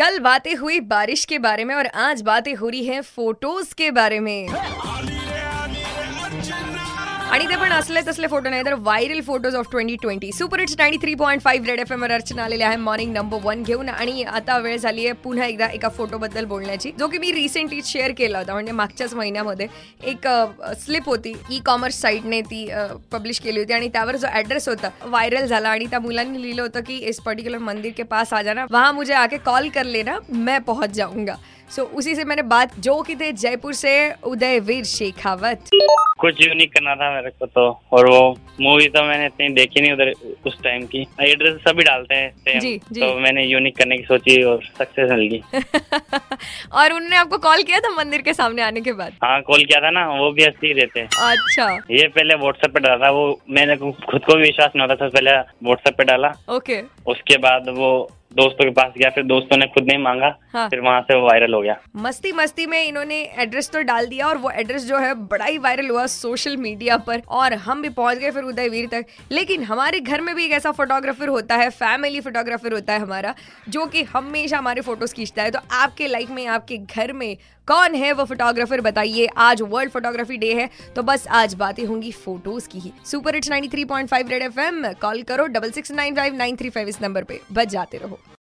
कल बातें हुई बारिश के बारे में और आज बातें हो रही हैं फ़ोटोज़ के बारे में। आणि ते पण असले तसले फ़ोटो नाही, तर viral photos of twenty twenty super hits ninety three point five red F वर अर्चना आलेले आहे. मॉर्निंग नंबर वन घेऊन आणि आता वेळ झाली आहे पुन्हा एकदा एका फोटोबद्दल बोलण्याची, जो की मी रिसेंटली शेअर केला होता, म्हणजे मागच्याच महिन्यामध्ये एक स्लिप होती ई कॉमर्स साईटने ती पब्लिश केली होती आणि त्यावर जो ॲड्रेस होता व्हायरल झाला आणि त्या मुलांनी लिहिलं होतं की, इस पर्टिक्युलर मंदिर के पास आ जाना, वहाँ मुझे आके कॉल कर लेना, मैं पहुँच जाऊँगा. सो so, उसी से मैंने बात जो की थे जयपुर से उदय वीर शेखावत। कुछ यूनिक करना था मेरे को तो और वो मूवी तो मैंने इतनी देखी नहीं उधर उस टाइम की। एड्रेस सभी डालते हैं जी, जी। तो मैंने यूनिक करने की सोची और सक्सेस मिल गई। और उन्होंने आपको कॉल किया था मंदिर के सामने आने के बाद? हाँ कॉल किया था ना वो भी हँसी रहते अच्छा। ये पहले व्हाट्सएप पे डाला था वो मैंने खुद को भी विश्वास नहीं होता था पहले व्हाट्सएप पे डाला। ओके उसके बाद वो दोस्तों के पास गया फिर दोस्तों ने खुद नहीं मांगा हाँ। फिर वहाँ से वो वायरल हो गया। मस्ती मस्ती में इन्होंने एड्रेस तो डाल दिया और वो एड्रेस जो है बड़ा ही वायरल हुआ सोशल मीडिया पर और हम भी पहुँच गए फिर उदयवीर तक। लेकिन हमारे घर में भी एक ऐसा फोटोग्राफर होता है फैमिली फोटोग्राफर होता है हमारा जो कि हमेशा हमारे फ़ोटोज़ खींचता है। तो आपके लाइफ में आपके घर में कौन है वो फोटोग्राफर बताइए। आज वर्ल्ड फोटोग्राफी डे है तो बस आज बातें होंगी फ़ोटोज़ की ही। Super hits 93.5 red FM call करो double six nine five nine three five इस नंबर पे। बच जाते रहो।